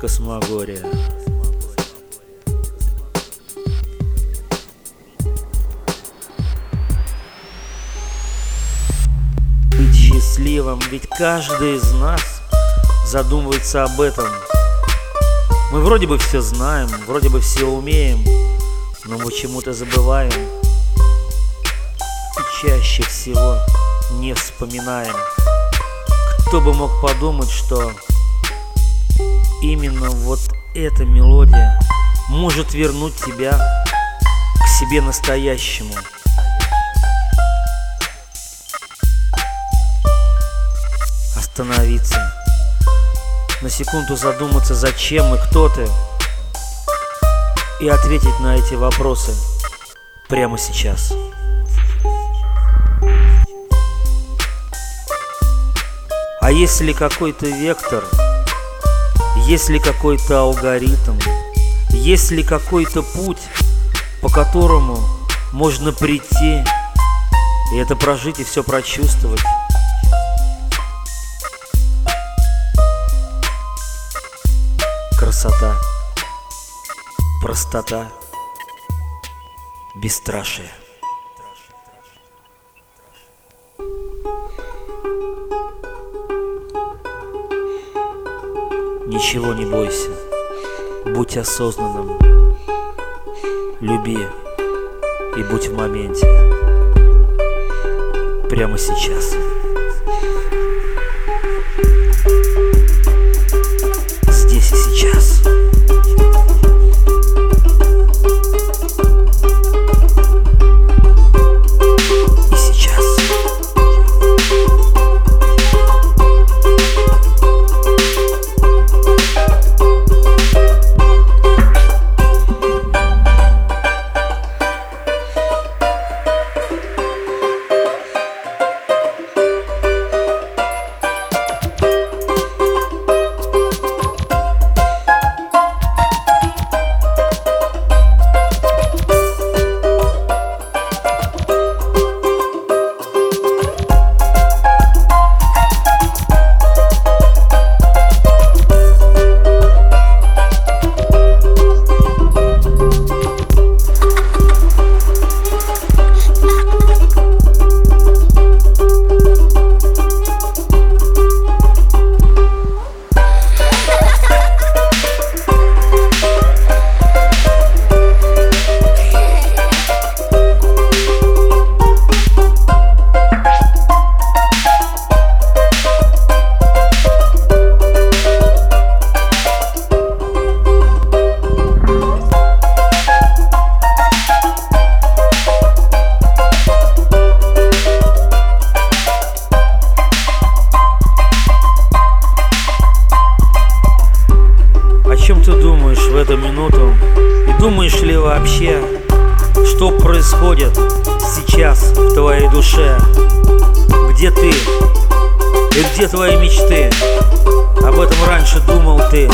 Космогория. Быть счастливым, ведь каждый из нас задумывается об этом. Мы вроде бы все знаем, вроде бы все умеем, но мы чему-то забываем. И чаще всего не вспоминаем. Кто бы мог подумать, что именно вот эта мелодия может вернуть тебя к себе настоящему. Остановиться. На секунду задуматься, зачем и кто ты. И ответить на эти вопросы прямо сейчас. А если какой-то вектор, есть ли какой-то алгоритм, есть ли какой-то путь, по которому можно прийти и это прожить и все прочувствовать. Красота, простота, бесстрашие. Ничего не бойся, будь осознанным, люби и будь в моменте, прямо сейчас. Эту минуту? И думаешь ли вообще, что происходит сейчас в твоей душе? Где ты? И где твои мечты? Об этом раньше думал ты.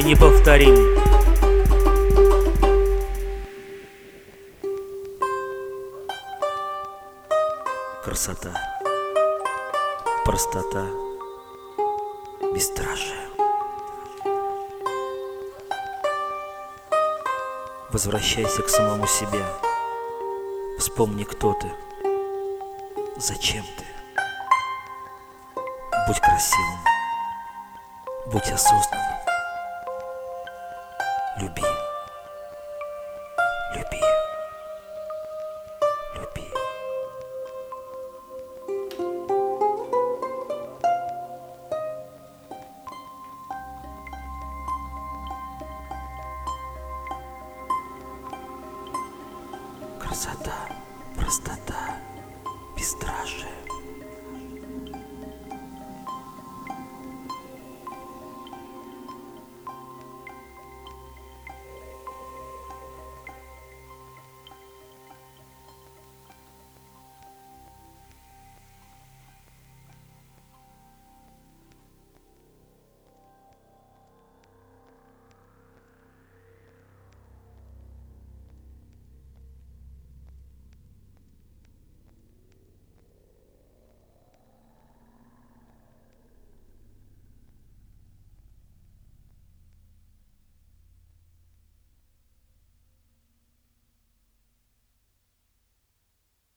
И неповторим. Красота, простота, бесстрашие. Возвращайся к самому себе. Вспомни, кто ты. Зачем ты? Будь красивым. Будь осознанным. Люби. Люби. Люби. Красота, простота, бесстрашие.